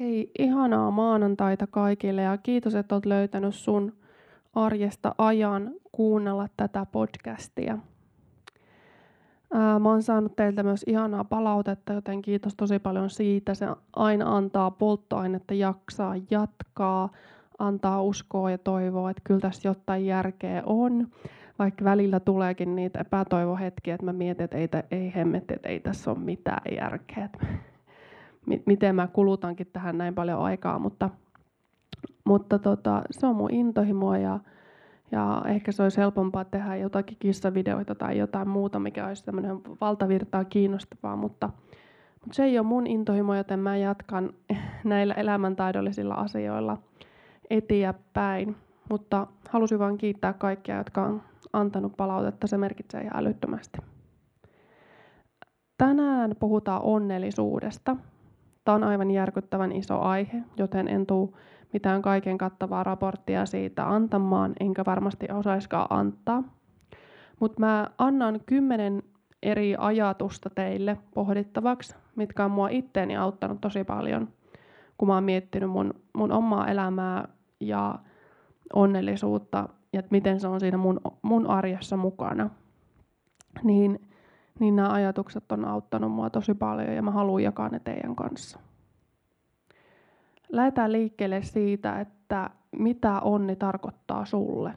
Hei, ihanaa maanantaita kaikille ja kiitos, että olet löytänyt sun arjesta ajan kuunnella tätä podcastia. Ää, mä oon saanut teiltä myös ihanaa palautetta, joten kiitos tosi paljon siitä. Se aina antaa polttoainetta jaksaa jatkaa, antaa uskoa ja toivoa, että kyllä tässä jotain järkeä on. Vaikka välillä tuleekin niitä epätoivohetkiä, että mä mietin, että ei, ei hemmetti, että ei tässä ole mitään järkeä miten mä kulutankin tähän näin paljon aikaa, mutta, mutta tota, se on mun intohimoa ja, ja ehkä se olisi helpompaa tehdä jotakin kissavideoita tai jotain muuta, mikä olisi tämmöinen valtavirtaa kiinnostavaa, mutta, mutta se ei ole mun intohimo, joten mä jatkan näillä elämäntaidollisilla asioilla eteenpäin. Mutta halusin vain kiittää kaikkia, jotka on antanut palautetta, se merkitsee ihan älyttömästi. Tänään puhutaan onnellisuudesta. Tämä on aivan järkyttävän iso aihe, joten en tule mitään kaiken kattavaa raporttia siitä antamaan, enkä varmasti osaiskaan antaa. Mutta mä annan kymmenen eri ajatusta teille pohdittavaksi, mitkä on mua itteeni auttanut tosi paljon, kun mä oon miettinyt mun, mun omaa elämää ja onnellisuutta ja että miten se on siinä mun, mun arjessa mukana. Niin niin nämä ajatukset on auttanut mua tosi paljon ja mä haluan jakaa ne teidän kanssa. Lähdetään liikkeelle siitä, että mitä onni tarkoittaa sulle.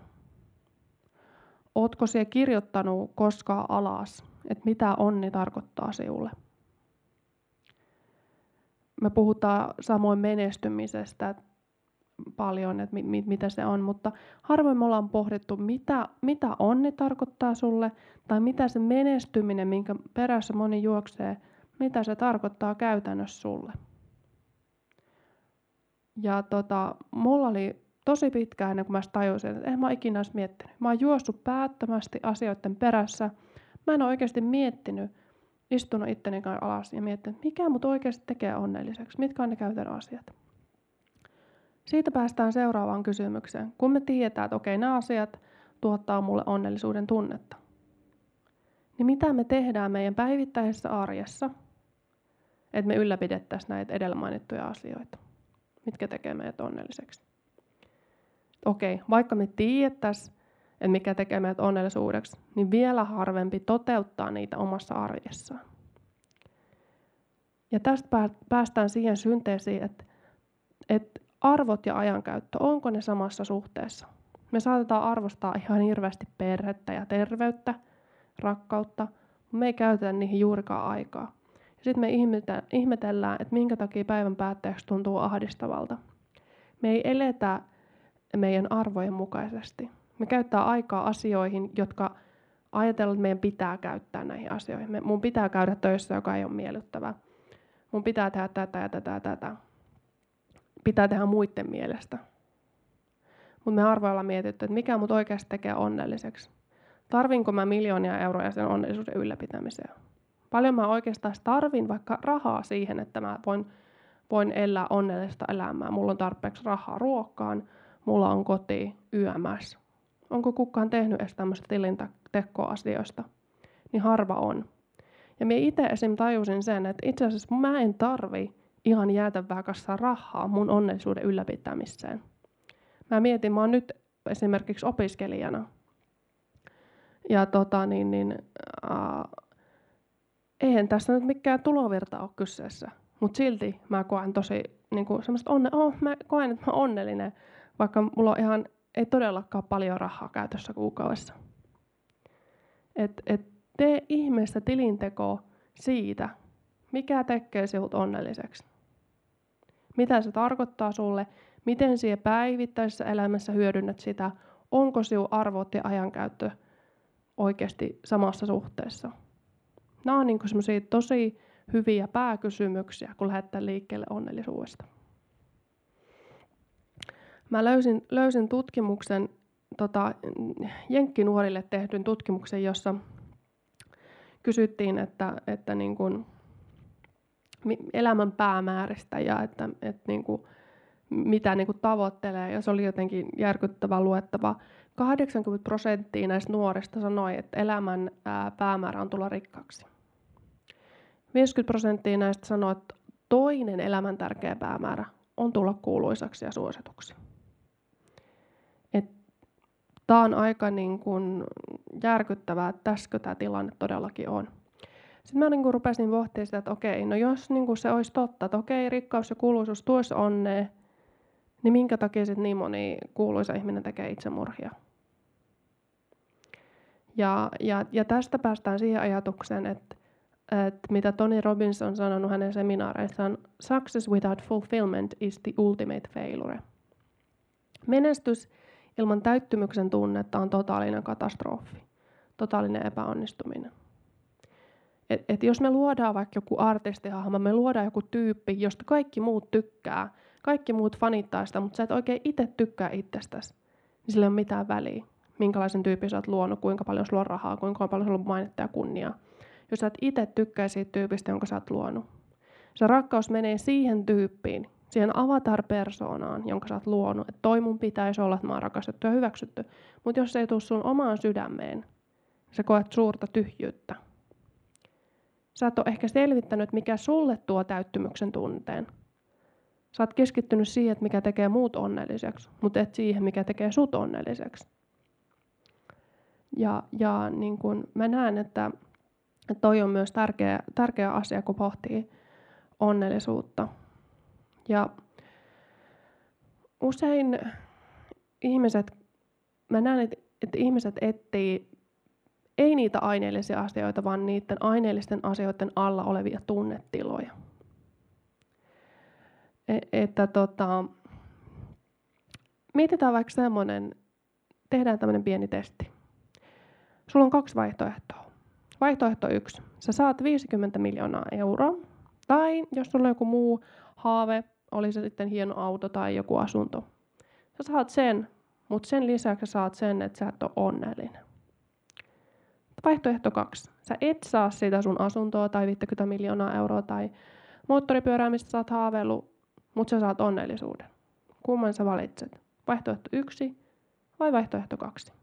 Ootko siellä kirjoittanut koskaan alas, että mitä onni tarkoittaa sinulle? Me puhutaan samoin menestymisestä, paljon, että mit, mit, mitä se on, mutta harvoin me ollaan pohdittu, mitä, mitä onni tarkoittaa sulle, tai mitä se menestyminen, minkä perässä moni juoksee, mitä se tarkoittaa käytännössä sulle. Ja tota, mulla oli tosi pitkään ennen kuin mä tajusin, että en mä ikinä olisi miettinyt. Mä oon juossut päättömästi asioiden perässä. Mä en ole oikeasti miettinyt, istunut itteni alas ja miettinyt, mikä mut oikeasti tekee onnelliseksi, mitkä on ne käytännön asiat. Siitä päästään seuraavaan kysymykseen. Kun me tiedetään, että okei, nämä asiat tuottaa mulle onnellisuuden tunnetta, niin mitä me tehdään meidän päivittäisessä arjessa, että me ylläpidettäisiin näitä edellä mainittuja asioita, mitkä tekee meidät onnelliseksi. Okei, vaikka me tiedettäisiin, että mikä tekee meidät onnellisuudeksi, niin vielä harvempi toteuttaa niitä omassa arjessaan. Ja tästä päästään siihen synteesiin, että, että arvot ja ajankäyttö, onko ne samassa suhteessa? Me saatetaan arvostaa ihan hirveästi perhettä ja terveyttä, rakkautta, mutta me ei käytetä niihin juurikaan aikaa. Sitten me ihmetellään, että minkä takia päivän päätteeksi tuntuu ahdistavalta. Me ei eletä meidän arvojen mukaisesti. Me käyttää aikaa asioihin, jotka ajatellaan, että meidän pitää käyttää näihin asioihin. Mun pitää käydä töissä, joka ei ole miellyttävä. Mun pitää tehdä tätä ja tätä ja tätä pitää tehdä muiden mielestä. Mutta me harvoilla mietitty, että mikä mut oikeasti tekee onnelliseksi. Tarvinko mä miljoonia euroja sen onnellisuuden ylläpitämiseen? Paljon mä oikeastaan tarvin vaikka rahaa siihen, että mä voin, voin elää onnellista elämää. Mulla on tarpeeksi rahaa ruokkaan, mulla on koti yömässä. Onko kukaan tehnyt edes tämmöistä tilintekoa asioista? Niin harva on. Ja minä itse esim. tajusin sen, että itse asiassa mä en tarvi ihan jäätävää kassaa rahaa mun onnellisuuden ylläpitämiseen. Mä mietin, mä oon nyt esimerkiksi opiskelijana. Ja tota, niin, niin, äh, eihän tässä nyt mikään tulovirta ole kyseessä. Mutta silti mä koen tosi niin kuin semmoista onne, oh, mä koen, että mä oon onnellinen, vaikka mulla on ihan, ei todellakaan paljon rahaa käytössä kuukaudessa. Et, et tee ihmeessä tilinteko siitä, mikä tekee sinut onnelliseksi. Mitä se tarkoittaa sulle, miten siellä päivittäisessä elämässä hyödynnät sitä, onko sinun arvot ja ajankäyttö oikeasti samassa suhteessa. Nämä on niin semmoisia tosi hyviä pääkysymyksiä, kun lähdetään liikkeelle onnellisuudesta. Mä löysin, löysin tutkimuksen, tota, Jenkkinuorille tehdyn tutkimuksen, jossa kysyttiin, että, että niin kuin, elämän päämääristä ja että, että niin kuin, mitä niin kuin tavoittelee. Ja se oli jotenkin järkyttävä luettava. 80 prosenttia näistä nuorista sanoi, että elämän päämäärä on tulla rikkaaksi. 50 prosenttia näistä sanoi, että toinen elämän tärkeä päämäärä on tulla kuuluisaksi ja suosituksi. Tämä on aika niin kuin järkyttävää, että tässäkö tämä tilanne todellakin on. Sitten mä niin kuin rupesin pohtimaan sitä, että okei, no jos niin kuin se olisi totta, että okei, rikkaus ja kuuluisuus tuoisi onnea, niin minkä takia sitten niin moni kuuluisa ihminen tekee itsemurhia? Ja, ja, ja tästä päästään siihen ajatukseen, että, että mitä Tony Robbins on sanonut hänen seminaareissaan, success without fulfillment is the ultimate failure. Menestys ilman täyttymyksen tunnetta on totaalinen katastrofi, totaalinen epäonnistuminen. Et, et jos me luodaan vaikka joku artistihahmo, me luodaan joku tyyppi, josta kaikki muut tykkää, kaikki muut fanittaa sitä, mutta sä et oikein itse tykkää itsestäsi, niin sillä ei ole mitään väliä, minkälaisen tyypin sä oot luonut, kuinka paljon sulla on rahaa, kuinka paljon sulla on mainetta ja kunniaa. Jos sä et itse tykkää siitä tyypistä, jonka sä oot luonut. Se rakkaus menee siihen tyyppiin, siihen avatar-persoonaan, jonka sä oot luonut, että toi mun pitäisi olla, että mä oon rakastettu ja hyväksytty. Mutta jos se ei tule sun omaan sydämeen, sä koet suurta tyhjyyttä. Sä et ole ehkä selvittänyt, mikä sulle tuo täyttymyksen tunteen. Sä oot keskittynyt siihen, että mikä tekee muut onnelliseksi, mutta et siihen, mikä tekee sut onnelliseksi. Ja, ja niin kun mä näen, että, että toi on myös tärkeä, tärkeä asia, kun pohtii onnellisuutta. Ja usein ihmiset, mä näen, että, että ihmiset etsii ei niitä aineellisia asioita, vaan niiden aineellisten asioiden alla olevia tunnetiloja. E- että tota, mietitään vaikka semmoinen, tehdään tämmöinen pieni testi. Sulla on kaksi vaihtoehtoa. Vaihtoehto yksi. Sä saat 50 miljoonaa euroa. Tai jos sulla on joku muu haave, oli se sitten hieno auto tai joku asunto. Sä saat sen, mutta sen lisäksi sä saat sen, että sä et ole onnellinen. Vaihtoehto kaksi. Sä et saa sitä sun asuntoa tai 50 miljoonaa euroa tai moottoripyörää, mistä sä oot haaveillut, mutta sä saat onnellisuuden. Kumman sä valitset? Vaihtoehto yksi vai vaihtoehto kaksi?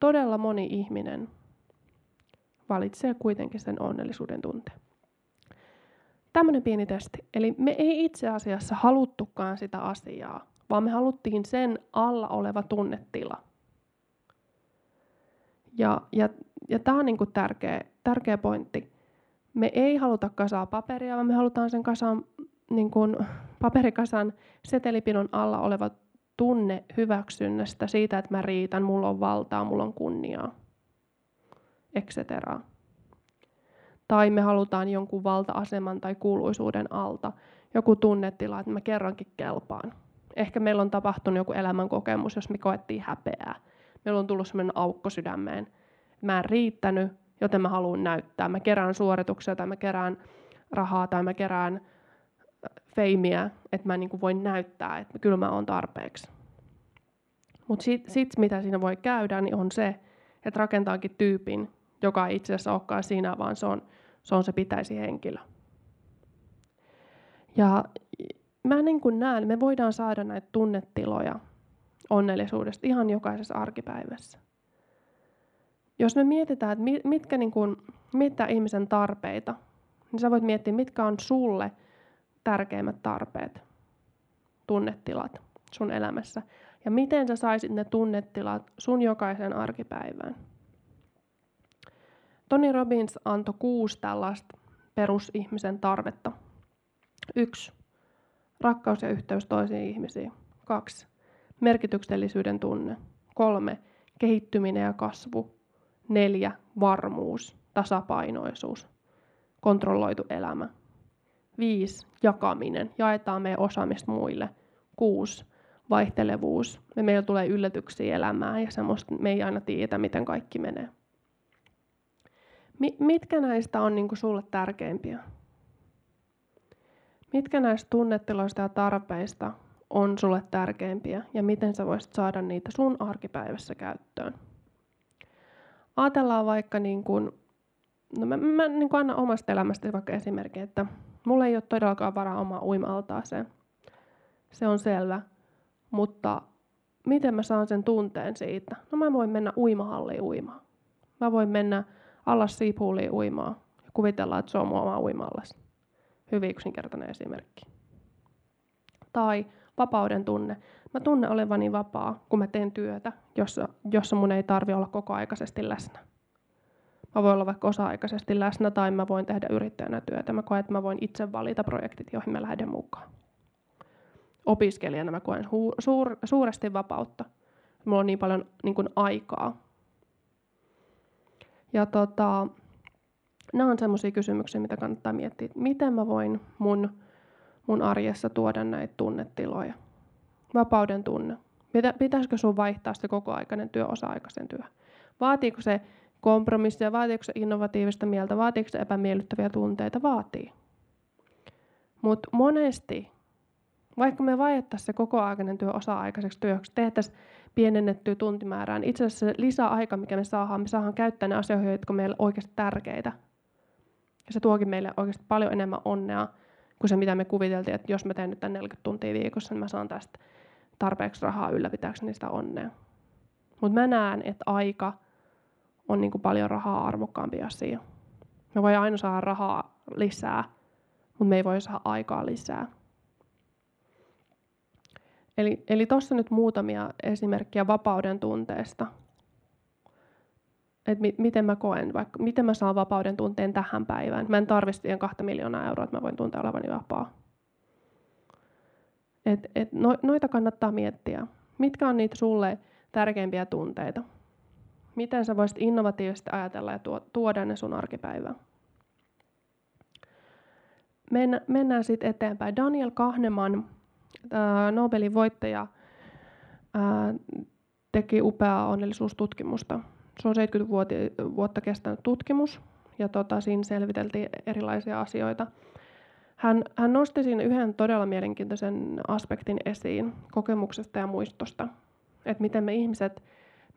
Todella moni ihminen valitsee kuitenkin sen onnellisuuden tunteen. Tämmöinen pieni testi. Eli me ei itse asiassa haluttukaan sitä asiaa, vaan me haluttiin sen alla oleva tunnetila. Ja, ja, ja tämä on niinku tärkeä, tärkeä pointti. Me ei haluta kasaa paperia, vaan me halutaan sen kasan, niin kuin paperikasan setelipinon alla oleva tunne hyväksynnästä siitä, että mä riitän, mulla on valtaa, mulla on kunniaa, etc. Tai me halutaan jonkun valta-aseman tai kuuluisuuden alta joku tunnetila, että mä kerrankin kelpaan. Ehkä meillä on tapahtunut joku elämänkokemus, jos me koettiin häpeää. Meillä on tullut sellainen aukko sydämeen. Mä en riittänyt, joten mä haluan näyttää. Mä kerään suorituksia tai mä kerään rahaa tai mä kerään äh, feimiä, että mä niin voin näyttää, että kyllä mä oon tarpeeksi. Mutta sitten sit, mitä siinä voi käydä, niin on se, että rakentaakin tyypin, joka ei itse asiassa olekaan siinä, vaan se on se on se pitäisi henkilö. Ja mä niin kuin näen, me voidaan saada näitä tunnetiloja onnellisuudesta ihan jokaisessa arkipäivässä. Jos me mietitään, että mitkä niin kuin, mitä ihmisen tarpeita, niin sä voit miettiä, mitkä on sulle tärkeimmät tarpeet, tunnetilat sun elämässä. Ja miten sä saisit ne tunnetilat sun jokaisen arkipäivään. Tony Robbins antoi kuusi tällaista perusihmisen tarvetta. Yksi. Rakkaus ja yhteys toisiin ihmisiin. Kaksi. Merkityksellisyyden tunne. Kolme. Kehittyminen ja kasvu. Neljä. Varmuus, tasapainoisuus, kontrolloitu elämä. Viisi. Jakaminen. Jaetaan meidän osaamista muille. Kuusi. Vaihtelevuus. Me meillä tulee yllätyksiä elämään ja semmoista me ei aina tiedä, miten kaikki menee. Mitkä näistä on niin sulle tärkeimpiä? Mitkä näistä tunnetiloista ja tarpeista on sulle tärkeimpiä ja miten sä voisit saada niitä sun arkipäivässä käyttöön? Ajatellaan vaikka, niin kuin, no mä, mä niin kuin annan omasta elämästä vaikka esimerkki, että mulla ei ole todellakaan varaa omaa uima-altaaseen. Se on selvä. Mutta miten mä saan sen tunteen siitä? No mä voin mennä uimahalliin uimaan. Mä voin mennä alas siipuuliin uimaa ja kuvitellaan, että se on mun oma uimallas. Hyvin yksinkertainen esimerkki. Tai vapauden tunne. Mä tunnen olevani vapaa, kun mä teen työtä, jossa, jossa mun ei tarvi olla koko aikaisesti läsnä. Mä voin olla vaikka osa-aikaisesti läsnä tai mä voin tehdä yrittäjänä työtä. Mä koen, että mä voin itse valita projektit, joihin mä lähden mukaan. Opiskelijana mä koen suur, suuresti vapautta. Mulla on niin paljon niin kuin, aikaa. Ja tota, nämä on sellaisia kysymyksiä, mitä kannattaa miettiä, miten mä voin mun, mun arjessa tuoda näitä tunnetiloja. Vapauden tunne. Pitäisikö sun vaihtaa se kokoaikainen työ osa-aikaisen työ? Vaatiiko se kompromissia, vaatiiko se innovatiivista mieltä, vaatiiko se epämiellyttäviä tunteita? Vaatii. Mutta monesti, vaikka me vaihdettaisiin se kokoaikainen työ osa-aikaiseksi työksi, tehtäisiin pienennettyä tuntimäärään, itse asiassa se lisäaika, mikä me saadaan, me saadaan käyttää ne asioihin, jotka meille oikeasti tärkeitä. Ja se tuokin meille oikeasti paljon enemmän onnea kuin se, mitä me kuviteltiin, että jos mä teen nyt tämän 40 tuntia viikossa, niin mä saan tästä tarpeeksi rahaa ylläpitääkseni niistä onnea. Mutta mä näen, että aika on niin kuin paljon rahaa arvokkaampi asia. Me voi aina saada rahaa lisää, mutta me ei voi saada aikaa lisää. Eli, eli tuossa nyt muutamia esimerkkejä vapauden tunteesta. Et mi, miten mä koen, vaikka miten mä saan vapauden tunteen tähän päivään. Mä en tarvitse kahta miljoonaa euroa, että mä voin tuntea olevani vapaa. Et, et no, noita kannattaa miettiä. Mitkä on niitä sulle tärkeimpiä tunteita? Miten sä voisit innovatiivisesti ajatella ja tuoda ne sun arkipäivään? Mennään, mennään sitten eteenpäin. Daniel Kahneman, Nobelin voittaja, teki upeaa onnellisuustutkimusta. Se on 70 vuotta kestänyt tutkimus ja tota, siinä selviteltiin erilaisia asioita. Hän, hän nosti siinä yhden todella mielenkiintoisen aspektin esiin kokemuksesta ja muistosta. Että miten me ihmiset,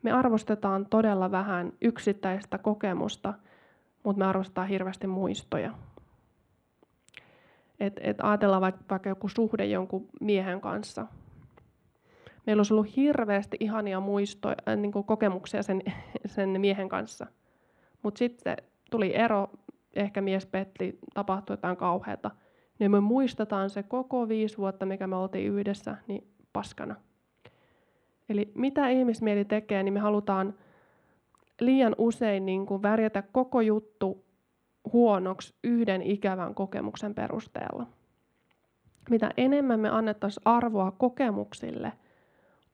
me arvostetaan todella vähän yksittäistä kokemusta, mutta me arvostetaan hirveästi muistoja. Et, et ajatellaan vaikka, vaikka joku suhde jonkun miehen kanssa. Meillä olisi ollut hirveästi ihania muistoja, äh, niin kuin kokemuksia sen, sen miehen kanssa. Mutta sitten tuli ero, ehkä mies petti, tapahtui jotain kauheata – niin me muistetaan se koko viisi vuotta, mikä me oltiin yhdessä, niin paskana. Eli mitä ihmismieli tekee, niin me halutaan liian usein niin kuin värjätä koko juttu huonoksi yhden ikävän kokemuksen perusteella. Mitä enemmän me annettaisiin arvoa kokemuksille,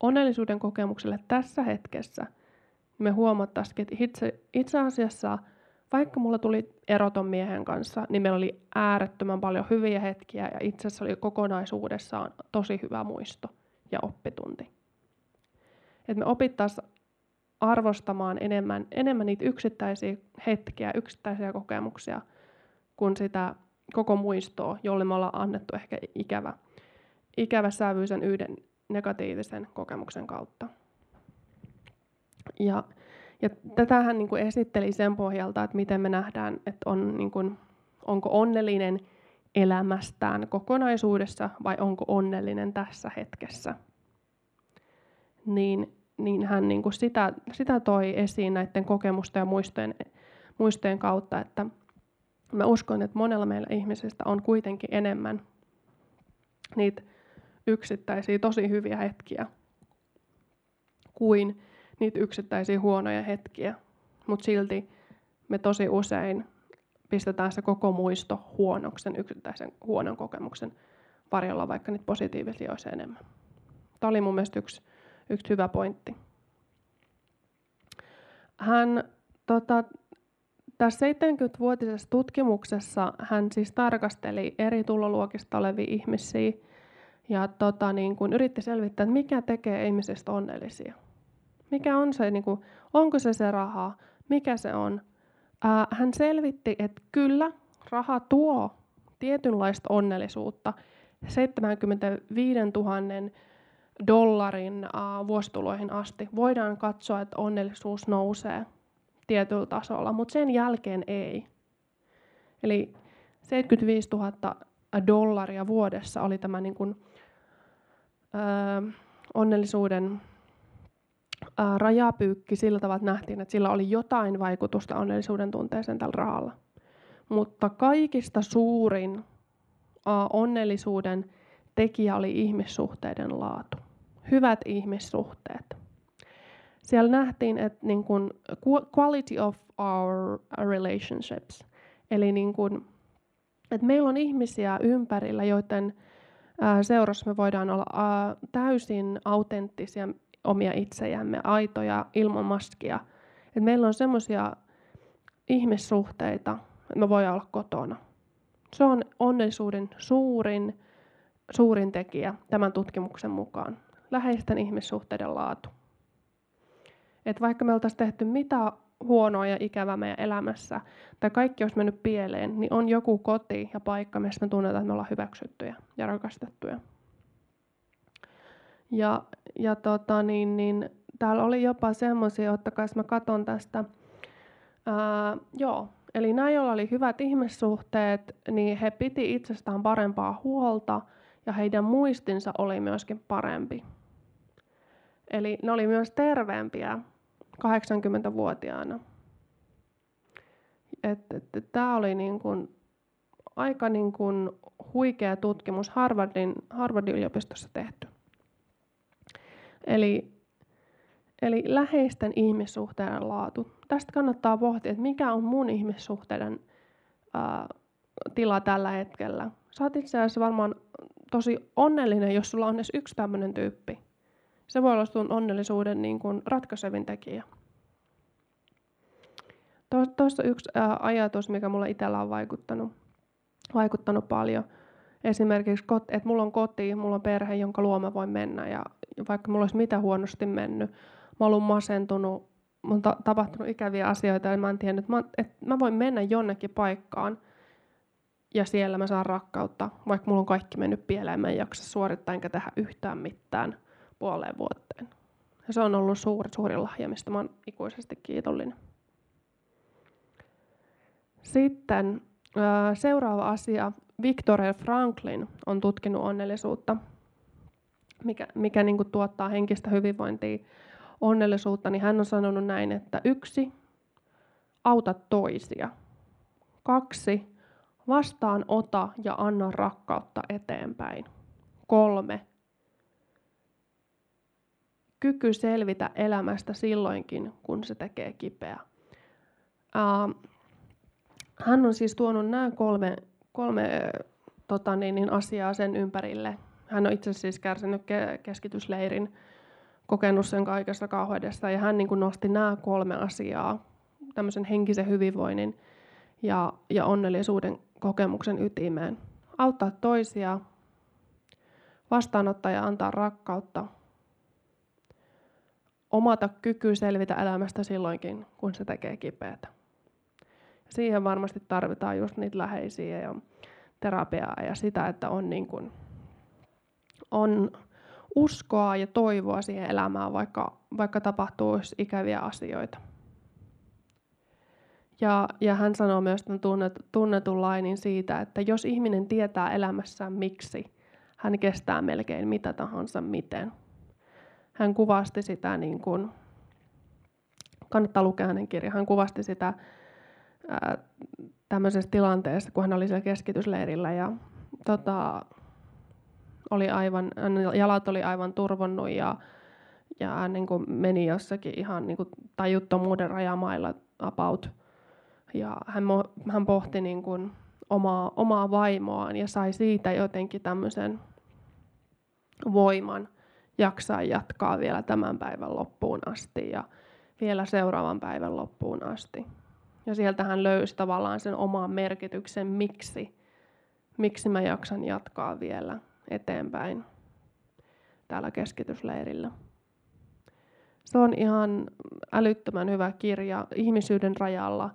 onnellisuuden kokemuksille tässä hetkessä, niin me huomattaisiin, että itse, itse asiassa – vaikka mulla tuli eroton miehen kanssa, niin meillä oli äärettömän paljon hyviä hetkiä ja itse asiassa oli kokonaisuudessaan tosi hyvä muisto ja oppitunti. Et me opittaisiin arvostamaan enemmän, enemmän niitä yksittäisiä hetkiä, yksittäisiä kokemuksia, kuin sitä koko muistoa, jolle me ollaan annettu ehkä ikävä, ikävä sävy sen yhden negatiivisen kokemuksen kautta. Ja ja tätähän niin kuin esitteli sen pohjalta, että miten me nähdään, että on, niin kuin, onko onnellinen elämästään kokonaisuudessa vai onko onnellinen tässä hetkessä. Niin, niin hän niin kuin sitä, sitä toi esiin näiden kokemusten ja muistojen, muistojen kautta, että mä uskon, että monella meillä ihmisistä on kuitenkin enemmän niitä yksittäisiä tosi hyviä hetkiä kuin niitä yksittäisiä huonoja hetkiä, mutta silti me tosi usein pistetään se koko muisto huonoksen yksittäisen huonon kokemuksen varjolla, vaikka niitä positiivisia olisi enemmän. Tämä oli mun mielestä yksi, yksi hyvä pointti. Hän tota, tässä 70-vuotisessa tutkimuksessa hän siis tarkasteli eri tuloluokista olevia ihmisiä ja tota, niin kun yritti selvittää, että mikä tekee ihmisistä onnellisia. Mikä on se, niin kuin, onko se se raha, mikä se on. Ää, hän selvitti, että kyllä, raha tuo tietynlaista onnellisuutta. 75 000 dollarin ää, vuosituloihin asti voidaan katsoa, että onnellisuus nousee tietyllä tasolla, mutta sen jälkeen ei. Eli 75 000 dollaria vuodessa oli tämä niin kuin, onnellisuuden rajapyykki sillä tavalla, että nähtiin, että sillä oli jotain vaikutusta onnellisuuden tunteeseen tällä rahalla. Mutta kaikista suurin onnellisuuden tekijä oli ihmissuhteiden laatu. Hyvät ihmissuhteet. Siellä nähtiin, että niin kuin quality of our relationships. Eli niin kuin, että meillä on ihmisiä ympärillä, joiden seurassa me voidaan olla täysin autenttisia omia itsejämme, aitoja, ilman maskia. Et meillä on semmoisia ihmissuhteita, että me voidaan olla kotona. Se on onnellisuuden suurin, suurin tekijä tämän tutkimuksen mukaan. Läheisten ihmissuhteiden laatu. Et vaikka me oltaisiin tehty mitä huonoa ja ikävää meidän elämässä, tai kaikki olisi mennyt pieleen, niin on joku koti ja paikka, missä me tunnetaan, että me ollaan hyväksyttyjä ja rakastettuja. Ja, ja tota, niin, niin, täällä oli jopa semmoisia, ottakaa mä katon tästä. Ää, joo, eli näin, joilla oli hyvät ihmissuhteet, niin he piti itsestään parempaa huolta ja heidän muistinsa oli myöskin parempi. Eli ne oli myös terveempiä 80-vuotiaana. Et, et, et, Tämä oli niin kuin aika niin kuin huikea tutkimus Harvardin, Harvardin yliopistossa tehty. Eli, eli läheisten ihmissuhteiden laatu. Tästä kannattaa pohtia, että mikä on mun ihmissuhteiden ää, tila tällä hetkellä. Sä oot itse asiassa varmaan tosi onnellinen, jos sulla on edes yksi tämmöinen tyyppi. Se voi olla sun onnellisuuden niin kuin ratkaisevin tekijä. Tuossa yksi ajatus, mikä mulla itsellä on vaikuttanut, vaikuttanut paljon. Esimerkiksi, että mulla on koti, mulla on perhe, jonka luo mä voin mennä. Ja vaikka mulla olisi mitä huonosti mennyt, mä olen masentunut, on tapahtunut ikäviä asioita ja mä en tiennyt, että että mä voin mennä jonnekin paikkaan ja siellä mä saan rakkautta, vaikka mulla on kaikki mennyt pieleen, mä en jaksa suorittaa enkä tehdä yhtään mitään puoleen vuoteen. Ja se on ollut suuri, suuri lahja, mistä oon ikuisesti kiitollinen. Sitten seuraava asia. Viktor Franklin on tutkinut onnellisuutta, mikä, mikä niin kuin tuottaa henkistä hyvinvointia, onnellisuutta, niin hän on sanonut näin, että yksi, auta toisia. Kaksi, vastaan ota ja anna rakkautta eteenpäin. Kolme, kyky selvitä elämästä silloinkin, kun se tekee kipeää. hän on siis tuonut nämä kolme, kolme tota niin, niin asiaa sen ympärille. Hän on itse siis kärsinyt keskitysleirin, kokenut sen kaikessa kauheudessa ja hän niin kuin nosti nämä kolme asiaa, tämmöisen henkisen hyvinvoinnin ja, ja onnellisuuden kokemuksen ytimeen. Auttaa toisia, vastaanottaa ja antaa rakkautta – omata kyky selvitä elämästä silloinkin, kun se tekee kipeätä. Siihen varmasti tarvitaan just niitä läheisiä ja terapiaa ja sitä, että on, niin kuin, on uskoa ja toivoa siihen elämään, vaikka, vaikka tapahtuisi ikäviä asioita. Ja, ja hän sanoo myös tämän tunnet, tunnetun lainin siitä, että jos ihminen tietää elämässään miksi, hän kestää melkein mitä tahansa miten hän kuvasti sitä, niin kuin, kannattaa lukea hänen kirjaa, hän kuvasti sitä ää, tämmöisessä tilanteessa, kun hän oli siellä keskitysleirillä ja tota, oli aivan, jalat oli aivan turvonnut ja, ja hän niin kuin meni jossakin ihan niin kuin tajuttomuuden rajamailla about. Ja hän, hän pohti niin kuin omaa, omaa vaimoaan ja sai siitä jotenkin tämmöisen voiman – jaksaa jatkaa vielä tämän päivän loppuun asti ja vielä seuraavan päivän loppuun asti. Ja sieltä hän löysi tavallaan sen oman merkityksen, miksi, miksi mä jaksan jatkaa vielä eteenpäin täällä keskitysleirillä. Se on ihan älyttömän hyvä kirja ihmisyyden rajalla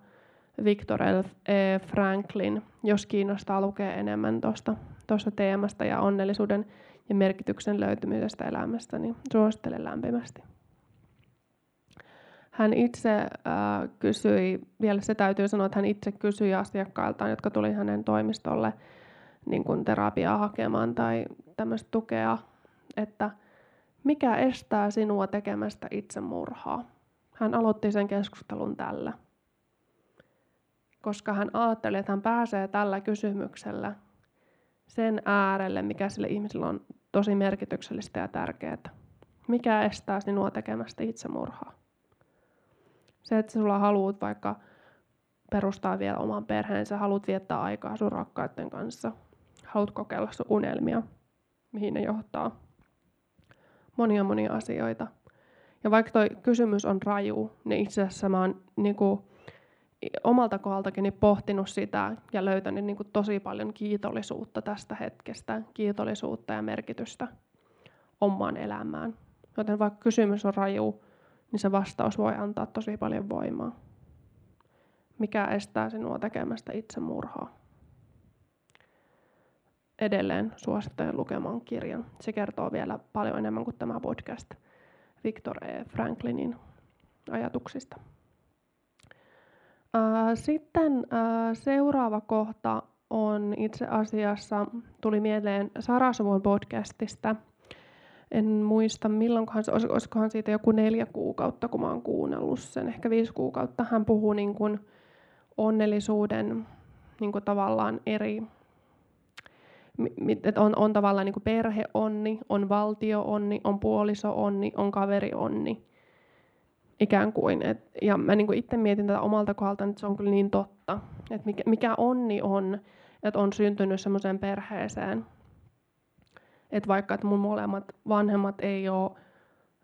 Viktor E. Franklin, jos kiinnostaa lukea enemmän tuosta teemasta ja onnellisuuden ja merkityksen löytymisestä elämästä, niin suosittelen lämpimästi. Hän itse äh, kysyi, vielä se täytyy sanoa, että hän itse kysyi asiakkailtaan, jotka tuli hänen toimistolle niin kuin terapiaa hakemaan tai tämmöistä tukea, että mikä estää sinua tekemästä itsemurhaa? Hän aloitti sen keskustelun tällä, koska hän ajatteli, että hän pääsee tällä kysymyksellä sen äärelle, mikä sille ihmiselle on tosi merkityksellistä ja tärkeää. Mikä estää sinua tekemästä itsemurhaa? Se, että sulla haluat vaikka perustaa vielä oman perheen, sä haluat viettää aikaa sun rakkaiden kanssa, haluat kokeilla sun unelmia, mihin ne johtaa. Monia monia asioita. Ja vaikka toi kysymys on raju, niin itse asiassa mä oon niin kuin, omalta kohdaltakin niin pohtinut sitä ja löytänyt niin kuin, tosi paljon kiitollisuutta tästä hetkestä, kiitollisuutta ja merkitystä omaan elämään. Joten vaikka kysymys on raju, niin se vastaus voi antaa tosi paljon voimaa. Mikä estää sinua tekemästä itsemurhaa? Edelleen suosittelen lukemaan kirjan. Se kertoo vielä paljon enemmän kuin tämä podcast Victor E. Franklinin ajatuksista. Sitten seuraava kohta on itse asiassa, tuli mieleen Sarasuvon podcastista – en muista milloinkohan olisikohan siitä joku neljä kuukautta, kun mä oon kuunnellut sen, ehkä viisi kuukautta. Hän puhuu niin kuin onnellisuuden niin kuin tavallaan eri, että on, on tavallaan niin kuin perheonni, on valtioonni, on puolisoonni, on kaverionni. Ikään kuin. Et, ja mä niin kuin itse mietin tätä omalta kohdalta, että se on kyllä niin totta. Että mikä, mikä onni on, että on syntynyt semmoiseen perheeseen, että vaikka että mun molemmat vanhemmat ei ole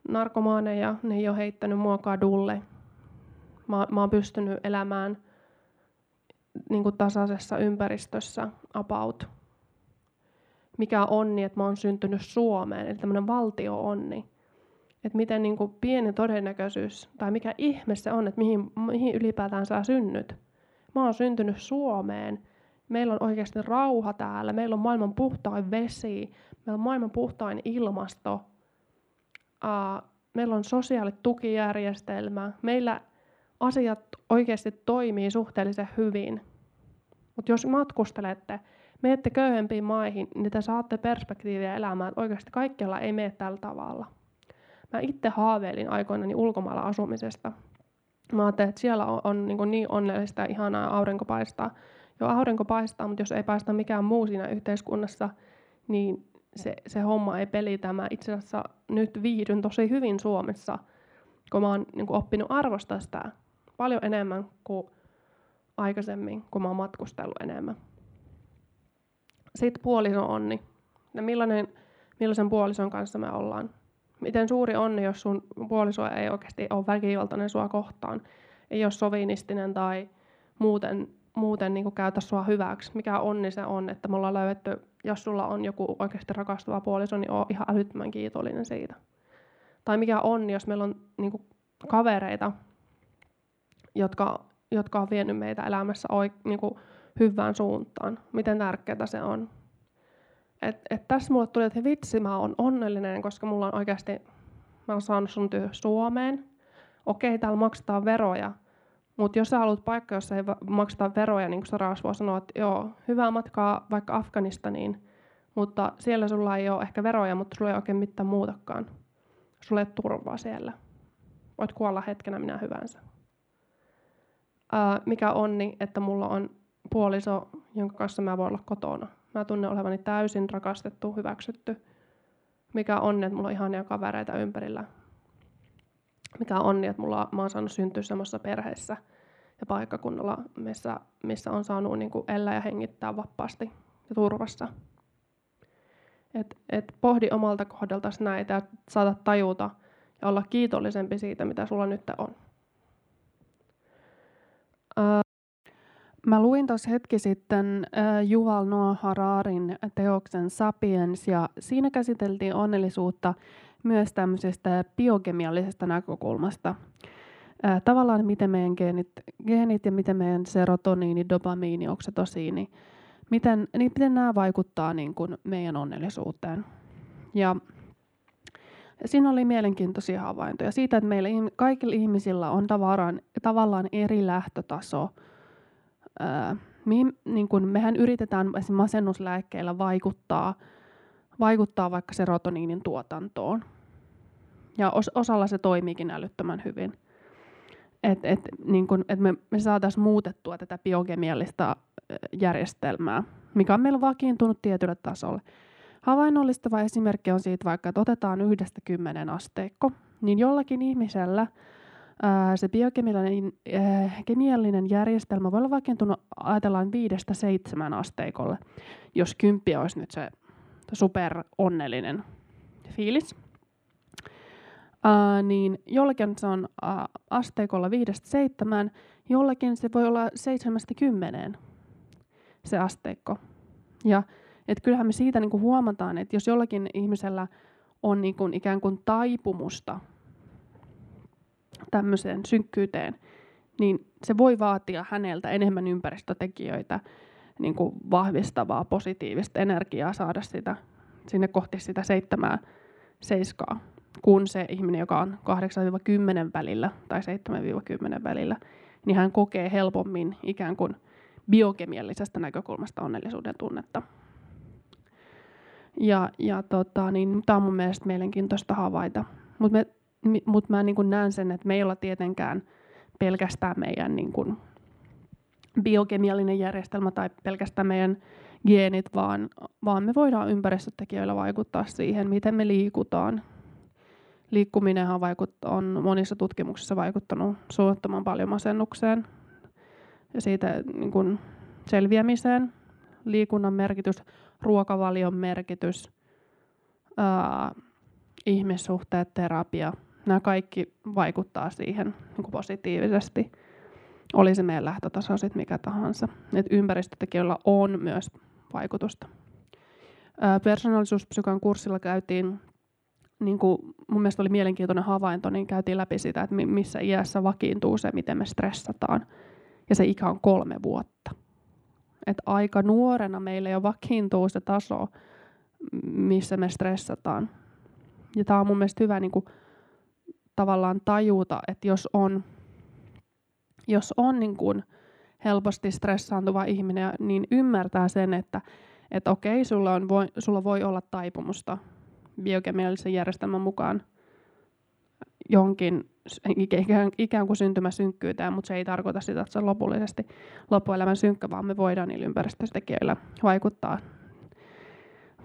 narkomaaneja, ne ei ole heittänyt mua kadulle. Mä, mä oon pystynyt elämään niin kuin tasaisessa ympäristössä about. Mikä on onni, että mä oon syntynyt Suomeen, eli tämmöinen valtio-onni. Että miten niin kuin pieni todennäköisyys, tai mikä ihme se on, että mihin, mihin ylipäätään sä synnyt. Mä oon syntynyt Suomeen, Meillä on oikeasti rauha täällä, meillä on maailman puhtain vesi, meillä on maailman puhtain ilmasto, uh, meillä on sosiaalitukijärjestelmä, meillä asiat oikeasti toimii suhteellisen hyvin. Mutta jos matkustelette, menette köyhempiin maihin, niin te saatte perspektiiviä elämään, että oikeasti kaikkialla ei mene tällä tavalla. Mä itse haaveilin aikoinani ulkomailla asumisesta. Mä ajattelin, että siellä on, on niin, niin onnellista ja ihanaa aurinko paistaa. Jo aurinko paistaa, mutta jos ei paista mikään muu siinä yhteiskunnassa, niin se, se homma ei pelitä. Mä itse asiassa nyt viihdyn tosi hyvin Suomessa, kun mä oon niin oppinut arvostaa sitä paljon enemmän kuin aikaisemmin, kun mä oon matkustellut enemmän. Sitten puolison onni. Millaisen puolison kanssa me ollaan. Miten suuri onni, jos sun puoliso ei oikeasti ole väkivaltainen sua kohtaan. Ei ole sovinistinen tai muuten muuten niin käytä sua hyväksi. Mikä onni se on, että me ollaan löydetty, jos sulla on joku oikeasti rakastuva puoliso, niin oon ihan älyttömän kiitollinen siitä. Tai mikä on, jos meillä on niin kuin kavereita, jotka, jotka on vienyt meitä elämässä oik, niin kuin hyvään suuntaan. Miten tärkeää se on. Et, et tässä mulle tuli, että vitsi, mä oon onnellinen, koska mulla on oikeasti, mä oon saanut sun työ Suomeen. Okei, täällä maksetaan veroja, mutta jos sä haluat paikka, jossa ei makseta veroja, niin kuin Sara voi sanoa, että joo, hyvää matkaa vaikka Afganistaniin, mutta siellä sulla ei ole ehkä veroja, mutta sulla ei oikein mitään muutakaan. Sulla ei ole turvaa siellä. Voit kuolla hetkenä minä hyvänsä. Ää, mikä onni, että mulla on puoliso, jonka kanssa mä voin olla kotona. Mä tunnen olevani täysin rakastettu, hyväksytty. Mikä on, että mulla on ihania kavereita ympärillä mikä on onni, että mulla, mä oon saanut syntyä semmoisessa perheessä ja paikkakunnalla, missä, missä on saanut niin kuin elää ja hengittää vapaasti ja turvassa. Et, et pohdi omalta kohdaltasi näitä ja saata tajuta ja olla kiitollisempi siitä, mitä sulla nyt on. Mä luin tuossa hetki sitten äh, Juval Noah Hararin teoksen Sapiens ja siinä käsiteltiin onnellisuutta myös tämmöisestä biokemiallisesta näkökulmasta. Ää, tavallaan miten meidän geenit, geenit ja miten meidän serotoniini, dopamiini, oksitosiini, miten, niin miten nämä vaikuttaa niin kuin meidän onnellisuuteen. Ja siinä oli mielenkiintoisia havaintoja siitä, että meillä kaikilla ihmisillä on tavallaan eri lähtötaso. Mihin, niin kuin mehän yritetään esimerkiksi masennuslääkkeillä vaikuttaa vaikuttaa vaikka serotoniinin tuotantoon. Ja os, osalla se toimiikin älyttömän hyvin. Että et, niin kun, et me, me saataisiin muutettua tätä biokemiallista järjestelmää mikä on meillä vakiintunut tietylle tasolle. Havainnollistava esimerkki on siitä vaikka, että otetaan yhdestä kymmenen asteikko, niin jollakin ihmisellä se biokemiallinen ää, kemiallinen järjestelmä voi olla vakiintunut, ajatellaan viidestä seitsemän asteikolle, jos kymppi olisi nyt se super onnellinen fiilis. Niin jollakin se on asteikolla viidestä seitsemään, jollakin se voi olla seitsemästä kymmeneen se asteikko. Ja et kyllähän me siitä niin kuin huomataan, että jos jollakin ihmisellä on niin kuin ikään kuin taipumusta tämmöiseen synkkyyteen, niin se voi vaatia häneltä enemmän ympäristötekijöitä, niin kuin vahvistavaa positiivista energiaa saada sitä sinne kohti sitä seitsemää seiskaa, kun se ihminen, joka on 8-10 välillä tai 7-10 välillä, niin hän kokee helpommin ikään kuin biokemiallisesta näkökulmasta onnellisuuden tunnetta. Ja, ja tota, niin, tämä on mun mielestä mielenkiintoista havaita. Mutta mut mä niin näen sen, että me ei tietenkään pelkästään meidän niin kuin, biokemiallinen järjestelmä tai pelkästään meidän geenit, vaan, vaan me voidaan ympäristötekijöillä vaikuttaa siihen, miten me liikutaan. Liikkuminenhan vaikut, on monissa tutkimuksissa vaikuttanut suunnattoman paljon masennukseen ja siitä niin kuin selviämiseen. Liikunnan merkitys, ruokavalion merkitys, ää, ihmissuhteet, terapia, nämä kaikki vaikuttaa siihen niin kuin positiivisesti. Oli se meidän lähtötaso sitten mikä tahansa. Et ympäristötekijöillä on myös vaikutusta. Persoonallisuuspsykan kurssilla käytiin, niin kuin mun mielestä oli mielenkiintoinen havainto, niin käytiin läpi sitä, että missä iässä vakiintuu se, miten me stressataan. Ja se ikä on kolme vuotta. Et aika nuorena meillä jo vakiintuu se taso, missä me stressataan. Ja tämä on mun mielestä hyvä niin kuin, tavallaan tajuta, että jos on, jos on niin kuin, helposti stressaantuva ihminen, niin ymmärtää sen, että, että okei, sulla, on, voi, sulla voi olla taipumusta biokemiallisen järjestelmän mukaan jonkin ikään, kuin syntymäsynkkyyteen, mutta se ei tarkoita sitä, että se on lopullisesti loppuelämän synkkä, vaan me voidaan niillä ympäristötekijöillä vaikuttaa,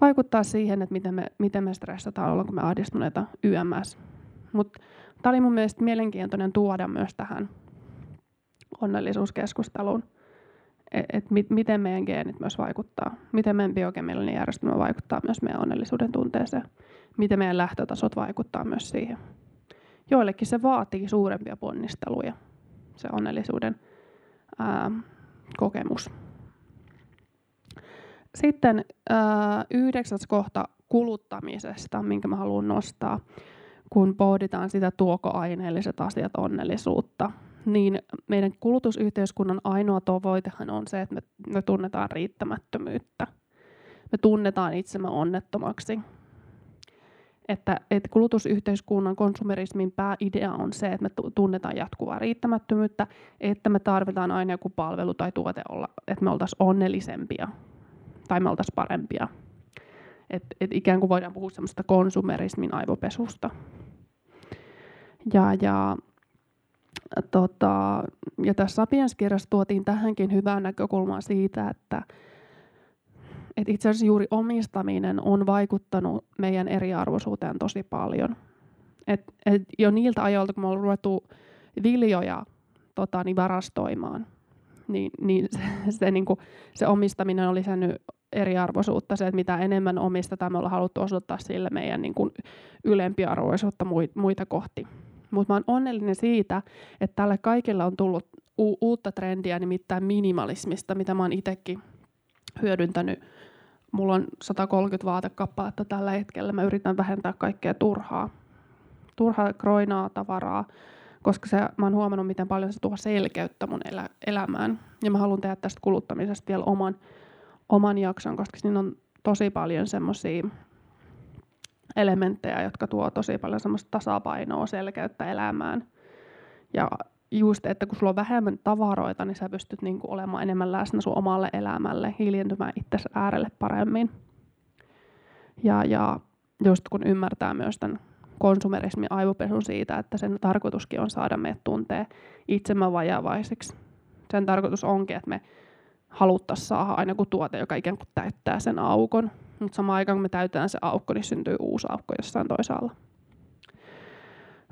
vaikuttaa siihen, että miten me, miten me stressataan, ollaanko me ahdistuneita YMS. Mutta tämä oli mun mielestä mielenkiintoinen tuoda myös tähän onnellisuuskeskusteluun, että et mit, miten meidän geenit myös vaikuttaa, miten meidän biokemiallinen järjestelmä vaikuttaa myös meidän onnellisuuden tunteeseen, miten meidän lähtötasot vaikuttaa myös siihen. Joillekin se vaatii suurempia ponnisteluja, se onnellisuuden ää, kokemus. Sitten ää, yhdeksäs kohta kuluttamisesta, minkä mä haluan nostaa, kun pohditaan sitä, tuoko aineelliset asiat onnellisuutta niin meidän kulutusyhteiskunnan ainoa tavoitehan on se, että me, me tunnetaan riittämättömyyttä. Me tunnetaan itsemme onnettomaksi. Että, että kulutusyhteiskunnan konsumerismin pääidea on se, että me tunnetaan jatkuvaa riittämättömyyttä, että me tarvitaan aina joku palvelu tai tuote olla, että me oltaisiin onnellisempia tai me oltaisiin parempia. Että et ikään kuin voidaan puhua semmoista konsumerismin aivopesusta. Ja, ja tota, ja tässä Sapiens-kirjassa tuotiin tähänkin hyvää näkökulmaa siitä, että et itse asiassa juuri omistaminen on vaikuttanut meidän eriarvoisuuteen tosi paljon. Et, et jo niiltä ajoilta, kun me ollaan ruvettu viljoja tota, niin varastoimaan, niin, niin se, se, niin kuin, se omistaminen on lisännyt eriarvoisuutta. Se, että mitä enemmän omistetaan, me ollaan haluttu osoittaa sille meidän niin kuin, ylempiarvoisuutta muita kohti. Mutta mä oon onnellinen siitä, että tälle kaikille on tullut u- uutta trendiä, nimittäin minimalismista, mitä mä oon itsekin hyödyntänyt. Mulla on 130 vaatekappaletta tällä hetkellä. Mä yritän vähentää kaikkea turhaa. Turhaa kroinaa tavaraa, koska se, mä oon huomannut, miten paljon se tuo selkeyttä mun elä, elämään. Ja mä haluan tehdä tästä kuluttamisesta vielä oman, oman jakson, koska siinä on tosi paljon semmoisia elementtejä, jotka tuo tosi paljon semmoista tasapainoa, selkeyttä elämään. Ja just, että kun sulla on vähemmän tavaroita, niin sä pystyt niinku olemaan enemmän läsnä sun omalle elämälle, hiljentymään itse äärelle paremmin. Ja, ja just kun ymmärtää myös tämän konsumerismin aivopesun siitä, että sen tarkoituskin on saada meidät tuntee itsemme vajavaisiksi. Sen tarkoitus onkin, että me haluttaisiin saada aina kuin tuote, joka ikään kuin täyttää sen aukon. Mutta samaan aikaan kun me täytetään se aukko, niin syntyy uusi aukko jossain toisaalla.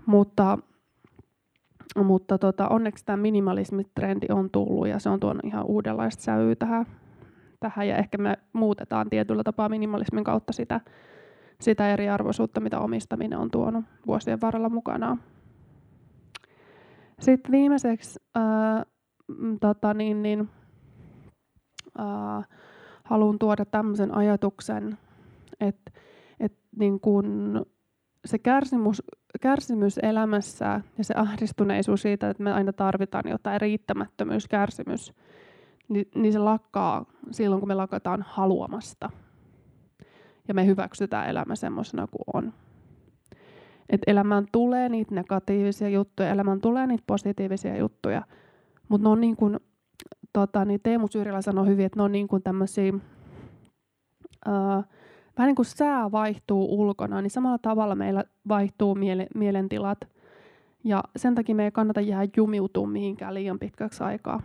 Mutta, mutta tota, onneksi tämä minimalismitrendi on tullut ja se on tuonut ihan uudenlaista sävyä tähän, tähän ja ehkä me muutetaan tietyllä tapaa minimalismin kautta sitä, sitä eriarvoisuutta, mitä omistaminen on tuonut vuosien varrella mukanaan. Sitten viimeiseksi ää, tota niin, niin, ää, haluan tuoda tämmöisen ajatuksen, että et niin kun se kärsimys, kärsimys elämässä ja se ahdistuneisuus siitä, että me aina tarvitaan jotain riittämättömyys, kärsimys, niin, niin se lakkaa silloin, kun me lakataan haluamasta. Ja me hyväksytään elämä semmoisena kuin on. Et elämään tulee niitä negatiivisia juttuja, elämään tulee niitä positiivisia juttuja, mutta ne on niin kuin, tota, niin Teemu Syyrilä sanoi hyvin, että ne on niin kuin tämmöisiä, ää, vähän niin kuin sää vaihtuu ulkona, niin samalla tavalla meillä vaihtuu miele- mielentilat. Ja sen takia me ei kannata jäädä jumiutumaan mihinkään liian pitkäksi aikaa.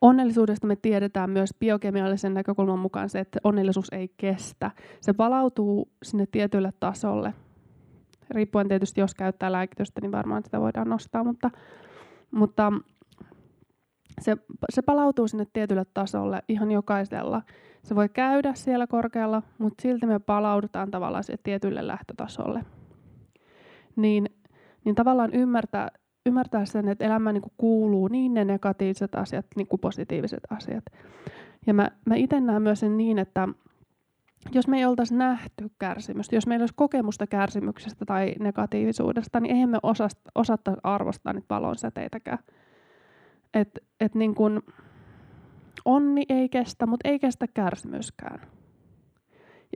Onnellisuudesta me tiedetään myös biokemiallisen näkökulman mukaan se, että onnellisuus ei kestä. Se palautuu sinne tietylle tasolle. Riippuen tietysti, jos käyttää lääkitystä, niin varmaan sitä voidaan nostaa, mutta, mutta se, se palautuu sinne tietylle tasolle ihan jokaisella. Se voi käydä siellä korkealla, mutta silti me palaudutaan tavallaan siihen tietylle lähtötasolle. Niin, niin tavallaan ymmärtää, ymmärtää sen, että elämään niin kuuluu niin ne negatiiviset asiat niin kuin positiiviset asiat. Ja mä, mä itse näen myös sen niin, että jos me ei oltaisi nähty kärsimystä, jos meillä olisi kokemusta kärsimyksestä tai negatiivisuudesta, niin eihän me osasta, osatta arvostaa niitä valonsäteitäkään. Et, et niin kun, onni ei kestä, mutta ei kestä kärsimyskään.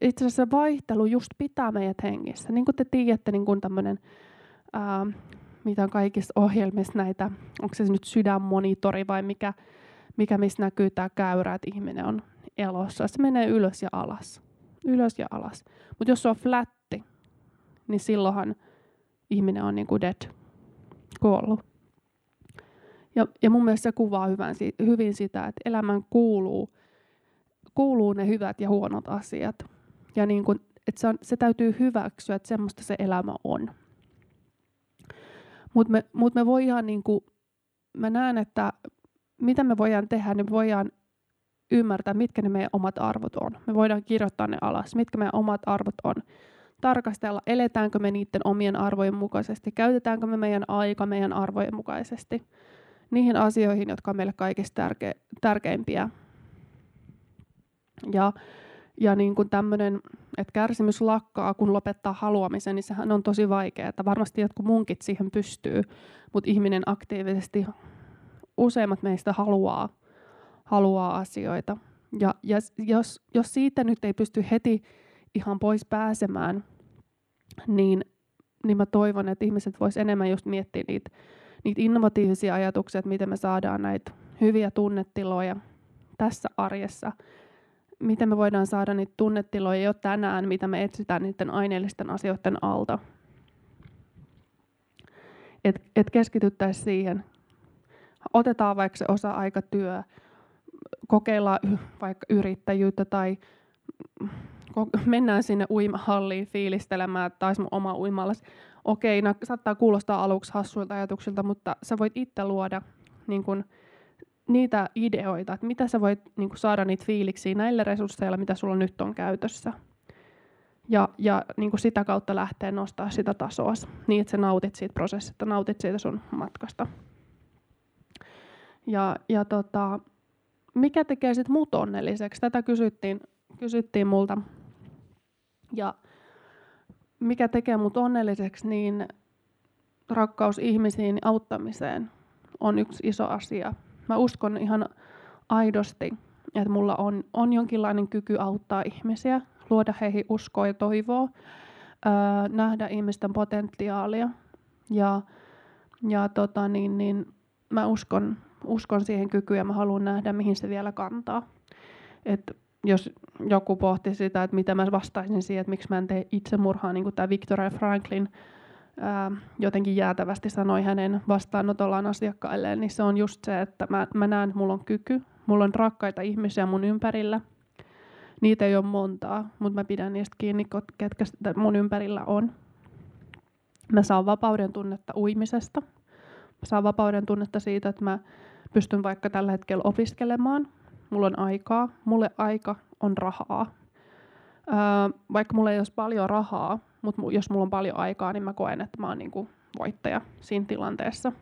Itse asiassa vaihtelu just pitää meidät hengissä. Niin kuin te tiedätte, niin kuin tämmöinen mitä on kaikissa ohjelmissa näitä, onko se nyt sydänmonitori vai mikä, mikä missä näkyy tämä käyrä, että ihminen on elossa. Se menee ylös ja alas. Ylös ja alas. Mutta jos se on flätti, niin silloinhan ihminen on niin kuin dead, kuollut. Ja, ja mun mielestä se kuvaa hyvän, hyvin sitä, että elämän kuuluu, kuuluu ne hyvät ja huonot asiat. Ja niin kuin, että se, on, se täytyy hyväksyä, että semmoista se elämä on. Mutta me, mut me voidaan, niin kuin, mä näen, että mitä me voidaan tehdä, niin me voidaan ymmärtää, mitkä ne meidän omat arvot on. Me voidaan kirjoittaa ne alas, mitkä meidän omat arvot on. Tarkastella, eletäänkö me niiden omien arvojen mukaisesti, käytetäänkö me meidän aika meidän arvojen mukaisesti. Niihin asioihin, jotka on meille kaikista tärke- tärkeimpiä. Ja ja niin kuin tämmöinen, että kärsimys lakkaa, kun lopettaa haluamisen, niin sehän on tosi vaikeaa. Varmasti jotkut munkit siihen pystyy, mutta ihminen aktiivisesti, useimmat meistä haluaa, haluaa asioita. Ja, ja jos, jos siitä nyt ei pysty heti ihan pois pääsemään, niin, niin mä toivon, että ihmiset vois enemmän just miettiä niitä, niitä innovatiivisia ajatuksia, että miten me saadaan näitä hyviä tunnetiloja tässä arjessa – miten me voidaan saada niitä tunnetiloja jo tänään, mitä me etsitään niiden aineellisten asioiden alta. Et, et keskityttäisiin siihen. Otetaan vaikka se osa-aikatyö, kokeillaan vaikka yrittäjyyttä tai mennään sinne uimahalliin fiilistelemään, tai mun oma uimallas. Okei, no, saattaa kuulostaa aluksi hassuilta ajatuksilta, mutta sä voit itse luoda niin kun, niitä ideoita, että mitä sä voit niin kuin, saada niitä fiiliksiä näillä resursseilla, mitä sulla nyt on käytössä. Ja, ja niin kuin sitä kautta lähtee nostaa sitä tasoa niin, että sä nautit siitä prosessista, nautit siitä sun matkasta. Ja, ja tota, mikä tekee sitten mut onnelliseksi? Tätä kysyttiin, kysyttiin multa. Ja mikä tekee mut onnelliseksi, niin rakkaus ihmisiin auttamiseen on yksi iso asia mä uskon ihan aidosti, että mulla on, on jonkinlainen kyky auttaa ihmisiä, luoda heihin uskoa ja toivoa, ää, nähdä ihmisten potentiaalia. Ja, ja tota, niin, niin, mä uskon, uskon siihen kykyyn ja mä haluan nähdä, mihin se vielä kantaa. Et jos joku pohti sitä, että mitä mä vastaisin siihen, että miksi mä en tee itsemurhaa, niin kuin tämä Victoria Franklin ää, jotenkin jäätävästi sanoi hänen vastaanotollaan asiakkailleen, niin se on just se, että mä, mä näen, että mulla on kyky, mulla on rakkaita ihmisiä mun ympärillä. Niitä ei ole montaa, mutta mä pidän niistä kiinni, ketkä mun ympärillä on. Mä saan vapauden tunnetta uimisesta. Mä saan vapauden tunnetta siitä, että mä pystyn vaikka tällä hetkellä opiskelemaan. Mulla on aikaa. Mulle aika on rahaa. Öö, vaikka mulla ei olisi paljon rahaa, mutta jos mulla on paljon aikaa, niin mä koen, että mä oon niinku voittaja siinä tilanteessa.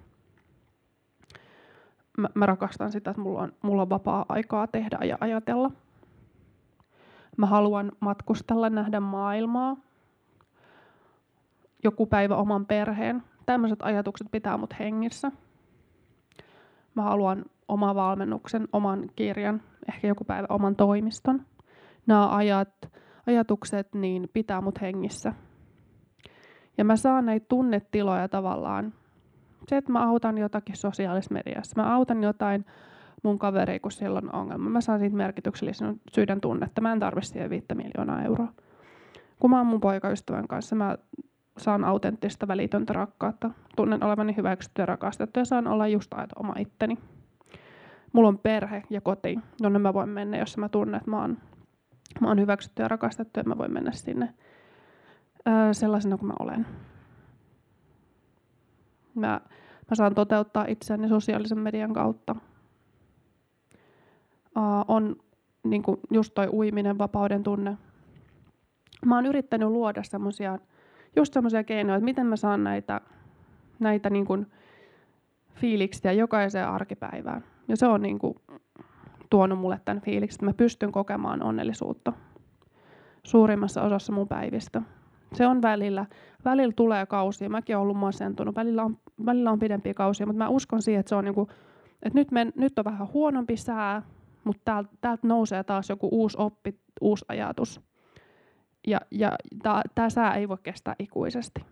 Mä, mä rakastan sitä, että mulla on, mulla on vapaa aikaa tehdä ja ajatella. Mä haluan matkustella, nähdä maailmaa. Joku päivä oman perheen. Tämmöiset ajatukset pitää mut hengissä. Mä haluan oma valmennuksen, oman kirjan, ehkä joku päivä oman toimiston. Nämä ajat, ajatukset niin pitää mut hengissä. Ja mä saan näitä tunnetiloja tavallaan. Se, että mä autan jotakin sosiaalisessa mediassa, mä autan jotain mun kaveri, kun siellä on ongelma. Mä saan siitä merkityksellisen syyden tunnetta. Mä en tarvitse siihen viittä miljoonaa euroa. Kun mä oon mun poikaystävän kanssa, mä saan autenttista välitöntä rakkautta. Tunnen olevani hyväksytty ja rakastettu ja saan olla just aito oma itteni. Mulla on perhe ja koti, jonne mä voin mennä, jos mä tunnen, että mä oon, mä oon hyväksytty ja rakastettu ja mä voin mennä sinne öö, sellaisena kuin mä olen. Mä, mä saan toteuttaa itseäni sosiaalisen median kautta. Uh, on niin kuin just toi uiminen, vapauden tunne. Mä oon yrittänyt luoda semmosia, just semmoisia keinoja, että miten mä saan näitä, näitä niin kuin fiiliksiä jokaiseen arkipäivään. Ja se on niin kuin tuonut mulle tämän fiiliksen, että mä pystyn kokemaan onnellisuutta suurimmassa osassa mun päivistä. Se on välillä. Välillä tulee kausia. Mäkin olen ollut masentunut. Välillä on, välillä on pidempiä kausia, mutta mä uskon siihen, että se on niin kuin, että nyt, men, nyt on vähän huonompi sää, mutta täältä, täältä nousee taas joku uusi oppi, uusi ajatus. Ja, ja tämä sää ei voi kestää ikuisesti.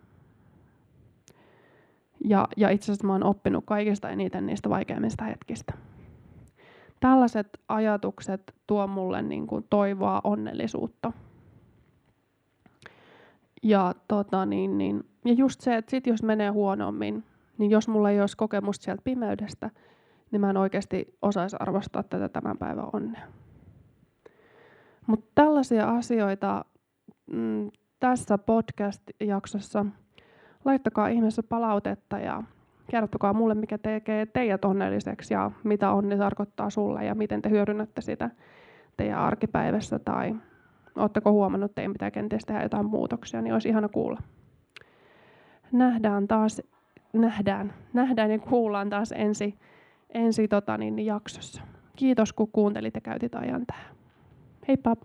Ja, ja itse asiassa mä oon oppinut kaikista eniten niistä vaikeimmista hetkistä. Tällaiset ajatukset tuo mulle niin kuin toivoa, onnellisuutta. Ja, tota, niin, niin, ja just se, että sit jos menee huonommin, niin jos mulla ei olisi kokemusta sieltä pimeydestä, niin mä en oikeasti osaisi arvostaa tätä tämän päivän onnea. Mutta tällaisia asioita mm, tässä podcast-jaksossa laittakaa ihmeessä palautetta ja kertokaa mulle, mikä tekee teidät onnelliseksi ja mitä onni tarkoittaa sulle ja miten te hyödynnätte sitä teidän arkipäivässä tai Oletteko huomannut, että teidän pitää kenties tehdä jotain muutoksia, niin olisi ihana kuulla. Nähdään taas, nähdään, nähdään ja kuullaan taas ensi, ensi tota, niin, jaksossa. Kiitos kun kuuntelit ja käytit ajan tähän. Heippa!